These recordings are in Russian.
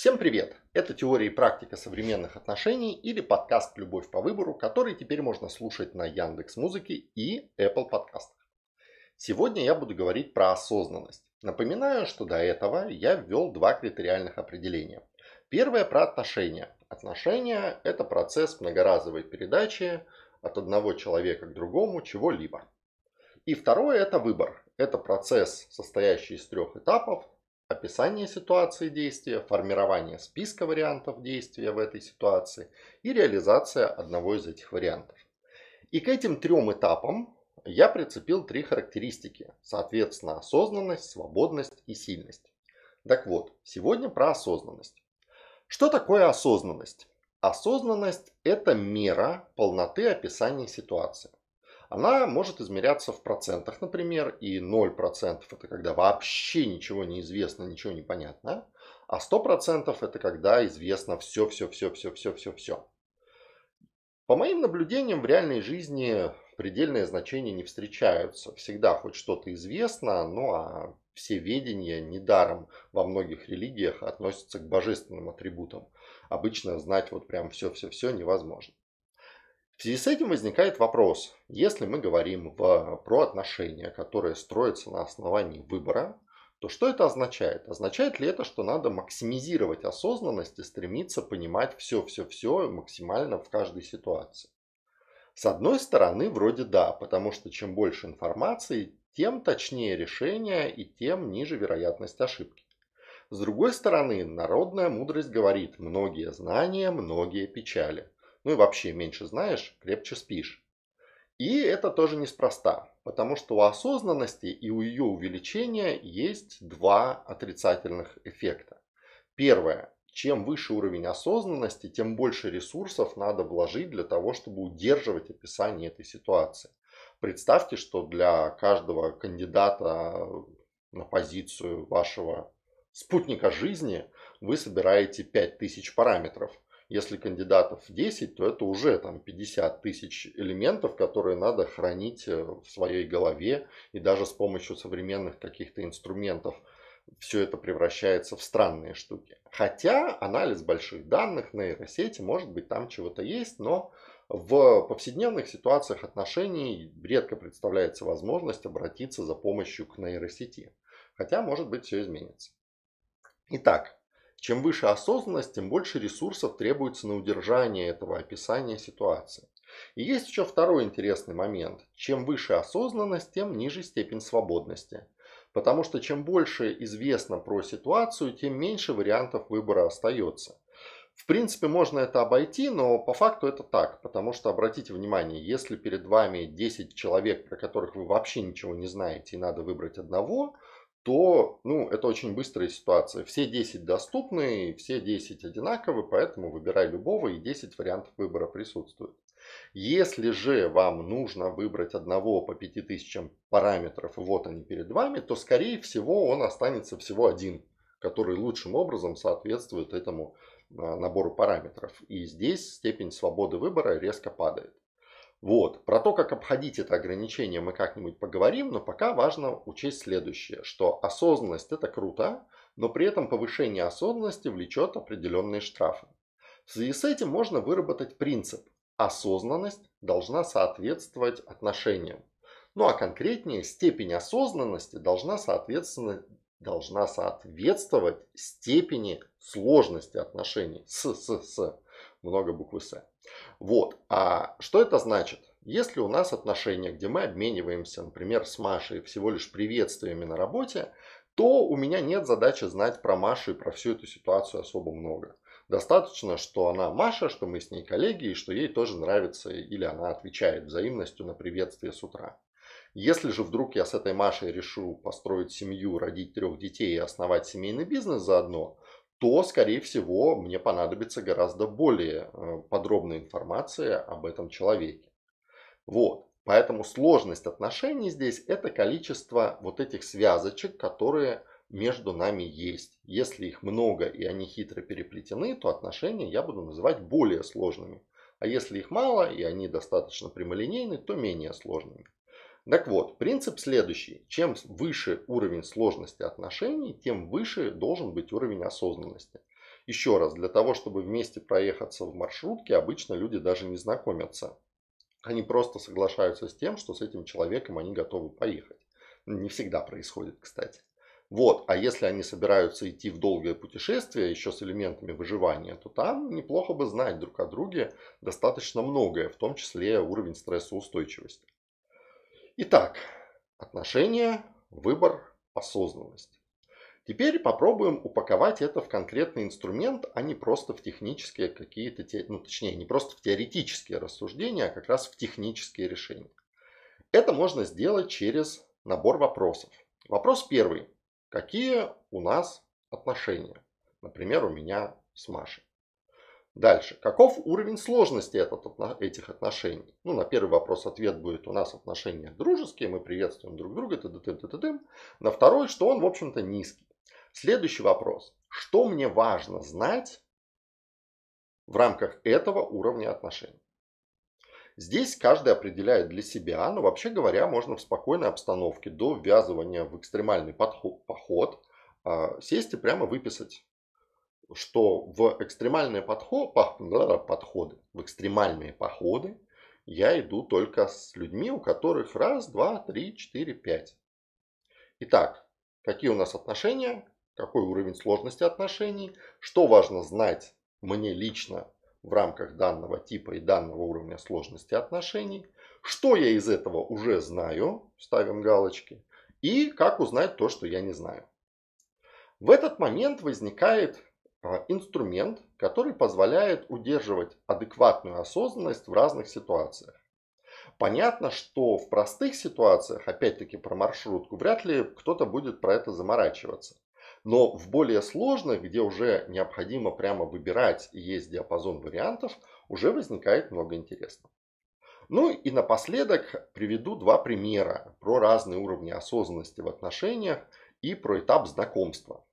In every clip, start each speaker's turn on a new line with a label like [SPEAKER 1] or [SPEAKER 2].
[SPEAKER 1] Всем привет! Это теория и практика современных отношений или подкаст «Любовь по выбору», который теперь можно слушать на Яндекс Музыке и Apple подкастах. Сегодня я буду говорить про осознанность. Напоминаю, что до этого я ввел два критериальных определения. Первое про отношения. Отношения – это процесс многоразовой передачи от одного человека к другому чего-либо. И второе – это выбор. Это процесс, состоящий из трех этапов. Описание ситуации действия, формирование списка вариантов действия в этой ситуации и реализация одного из этих вариантов. И к этим трем этапам я прицепил три характеристики, соответственно осознанность, свободность и сильность. Так вот, сегодня про осознанность. Что такое осознанность? Осознанность – это мера полноты описания ситуации. Она может измеряться в процентах, например, и 0% это когда вообще ничего не известно, ничего не понятно, а 100% это когда известно все, все, все, все, все, все, все. По моим наблюдениям в реальной жизни предельные значения не встречаются. Всегда хоть что-то известно, ну а все ведения недаром во многих религиях относятся к божественным атрибутам. Обычно знать вот прям все-все-все невозможно. В связи с этим возникает вопрос, если мы говорим в, про отношения, которые строятся на основании выбора, то что это означает? Означает ли это, что надо максимизировать осознанность и стремиться понимать все-все-все максимально в каждой ситуации? С одной стороны, вроде да, потому что чем больше информации, тем точнее решение и тем ниже вероятность ошибки. С другой стороны, народная мудрость говорит «многие знания, многие печали». Ну и вообще, меньше знаешь, крепче спишь. И это тоже неспроста, потому что у осознанности и у ее увеличения есть два отрицательных эффекта. Первое. Чем выше уровень осознанности, тем больше ресурсов надо вложить для того, чтобы удерживать описание этой ситуации. Представьте, что для каждого кандидата на позицию вашего спутника жизни вы собираете 5000 параметров. Если кандидатов 10, то это уже там 50 тысяч элементов, которые надо хранить э, в своей голове. И даже с помощью современных каких-то инструментов все это превращается в странные штуки. Хотя анализ больших данных, нейросети, может быть там чего-то есть, но в повседневных ситуациях отношений редко представляется возможность обратиться за помощью к нейросети. Хотя, может быть, все изменится. Итак, чем выше осознанность, тем больше ресурсов требуется на удержание этого описания ситуации. И есть еще второй интересный момент. Чем выше осознанность, тем ниже степень свободности. Потому что чем больше известно про ситуацию, тем меньше вариантов выбора остается. В принципе, можно это обойти, но по факту это так. Потому что, обратите внимание, если перед вами 10 человек, про которых вы вообще ничего не знаете, и надо выбрать одного, то ну, это очень быстрая ситуация. Все 10 доступны, все 10 одинаковы, поэтому выбирай любого, и 10 вариантов выбора присутствует. Если же вам нужно выбрать одного по 5000 параметров, вот они перед вами, то скорее всего он останется всего один, который лучшим образом соответствует этому а, набору параметров. И здесь степень свободы выбора резко падает. Вот. Про то, как обходить это ограничение, мы как-нибудь поговорим, но пока важно учесть следующее, что осознанность это круто, но при этом повышение осознанности влечет определенные штрафы. В связи с этим можно выработать принцип осознанность должна соответствовать отношениям. Ну а конкретнее, степень осознанности должна, соответственно, должна соответствовать степени сложности отношений с, с, с. Много буквы С. Вот. А что это значит? Если у нас отношения, где мы обмениваемся, например, с Машей всего лишь приветствиями на работе, то у меня нет задачи знать про Машу и про всю эту ситуацию особо много. Достаточно, что она Маша, что мы с ней коллеги, и что ей тоже нравится, или она отвечает взаимностью на приветствие с утра. Если же вдруг я с этой Машей решу построить семью, родить трех детей и основать семейный бизнес заодно, то, скорее всего, мне понадобится гораздо более э, подробная информация об этом человеке. Вот. Поэтому сложность отношений здесь это количество вот этих связочек, которые между нами есть. Если их много и они хитро переплетены, то отношения я буду называть более сложными. А если их мало и они достаточно прямолинейны, то менее сложными. Так вот, принцип следующий. Чем выше уровень сложности отношений, тем выше должен быть уровень осознанности. Еще раз, для того, чтобы вместе проехаться в маршрутке, обычно люди даже не знакомятся. Они просто соглашаются с тем, что с этим человеком они готовы поехать. Не всегда происходит, кстати. Вот, а если они собираются идти в долгое путешествие, еще с элементами выживания, то там неплохо бы знать друг о друге достаточно многое, в том числе уровень стрессоустойчивости. Итак, отношения, выбор, осознанность. Теперь попробуем упаковать это в конкретный инструмент, а не просто в технические какие-то, ну точнее, не просто в теоретические рассуждения, а как раз в технические решения. Это можно сделать через набор вопросов. Вопрос первый. Какие у нас отношения? Например, у меня с Машей. Дальше. Каков уровень сложности этот, этих отношений? Ну, на первый вопрос ответ будет у нас отношения дружеские, мы приветствуем друг друга, т -т -т -т -т. На второй, что он, в общем-то, низкий. Следующий вопрос. Что мне важно знать в рамках этого уровня отношений? Здесь каждый определяет для себя, но вообще говоря, можно в спокойной обстановке до ввязывания в экстремальный поход а, сесть и прямо выписать, что в экстремальные подход, подходы, в экстремальные походы я иду только с людьми, у которых раз, два, три, четыре, пять. Итак, какие у нас отношения, какой уровень сложности отношений, что важно знать мне лично в рамках данного типа и данного уровня сложности отношений, что я из этого уже знаю, ставим галочки, и как узнать то, что я не знаю. В этот момент возникает инструмент, который позволяет удерживать адекватную осознанность в разных ситуациях. Понятно, что в простых ситуациях, опять-таки про маршрутку, вряд ли кто-то будет про это заморачиваться. Но в более сложных, где уже необходимо прямо выбирать и есть диапазон вариантов, уже возникает много интересного. Ну и напоследок приведу два примера про разные уровни осознанности в отношениях и про этап знакомства.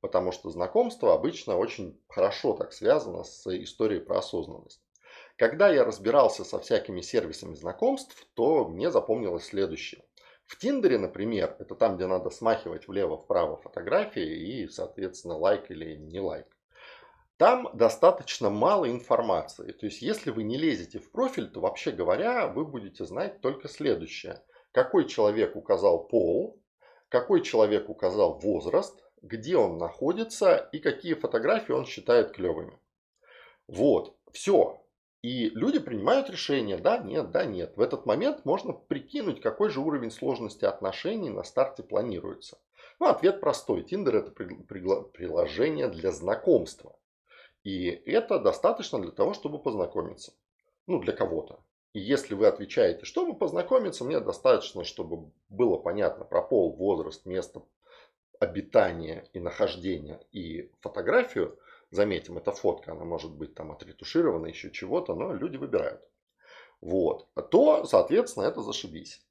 [SPEAKER 1] Потому что знакомство обычно очень хорошо так связано с историей про осознанность. Когда я разбирался со всякими сервисами знакомств, то мне запомнилось следующее. В Тиндере, например, это там, где надо смахивать влево-вправо фотографии и, соответственно, лайк или не лайк. Там достаточно мало информации. То есть, если вы не лезете в профиль, то, вообще говоря, вы будете знать только следующее. Какой человек указал пол, какой человек указал возраст, где он находится и какие фотографии он считает клевыми. Вот, все. И люди принимают решение, да, нет, да, нет. В этот момент можно прикинуть, какой же уровень сложности отношений на старте планируется. Ну, ответ простой. Тиндер это приложение для знакомства. И это достаточно для того, чтобы познакомиться. Ну, для кого-то. И если вы отвечаете, чтобы познакомиться, мне достаточно, чтобы было понятно про пол, возраст, место обитания и нахождения и фотографию, Заметим, это фотка, она может быть там отретуширована, еще чего-то, но люди выбирают. Вот. То, соответственно, это зашибись.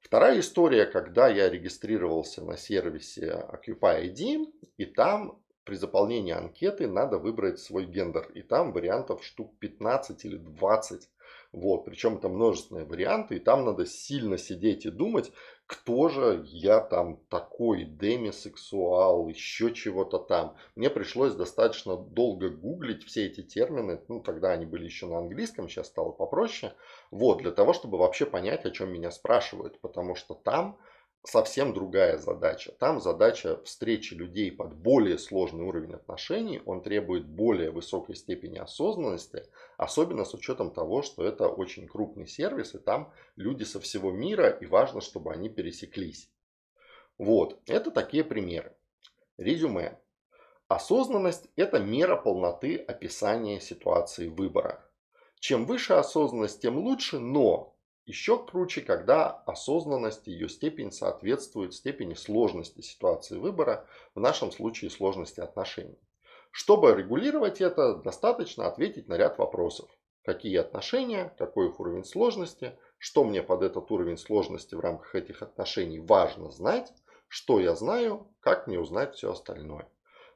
[SPEAKER 1] Вторая история, когда я регистрировался на сервисе Occupy ID, и там при заполнении анкеты надо выбрать свой гендер. И там вариантов штук 15 или 20 вот, причем это множественные варианты, и там надо сильно сидеть и думать, кто же я там такой, демисексуал, еще чего-то там. Мне пришлось достаточно долго гуглить все эти термины, ну, тогда они были еще на английском, сейчас стало попроще, вот, для того, чтобы вообще понять, о чем меня спрашивают, потому что там совсем другая задача. Там задача встречи людей под более сложный уровень отношений. Он требует более высокой степени осознанности, особенно с учетом того, что это очень крупный сервис, и там люди со всего мира, и важно, чтобы они пересеклись. Вот, это такие примеры. Резюме. Осознанность – это мера полноты описания ситуации выбора. Чем выше осознанность, тем лучше, но еще круче, когда осознанность ее степень соответствует степени сложности ситуации выбора, в нашем случае сложности отношений. Чтобы регулировать это, достаточно ответить на ряд вопросов. Какие отношения, какой их уровень сложности, что мне под этот уровень сложности в рамках этих отношений важно знать, что я знаю, как мне узнать все остальное.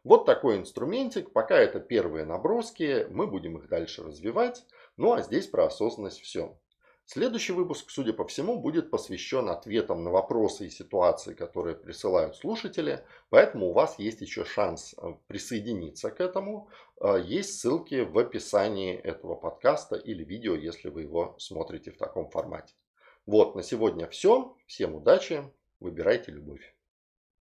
[SPEAKER 1] Вот такой инструментик, пока это первые наброски, мы будем их дальше развивать, ну а здесь про осознанность все. Следующий выпуск, судя по всему, будет посвящен ответам на вопросы и ситуации, которые присылают слушатели. Поэтому у вас есть еще шанс э, присоединиться к этому. Э, есть ссылки в описании этого подкаста или видео, если вы его смотрите в таком формате. Вот, на сегодня все. Всем удачи. Выбирайте любовь.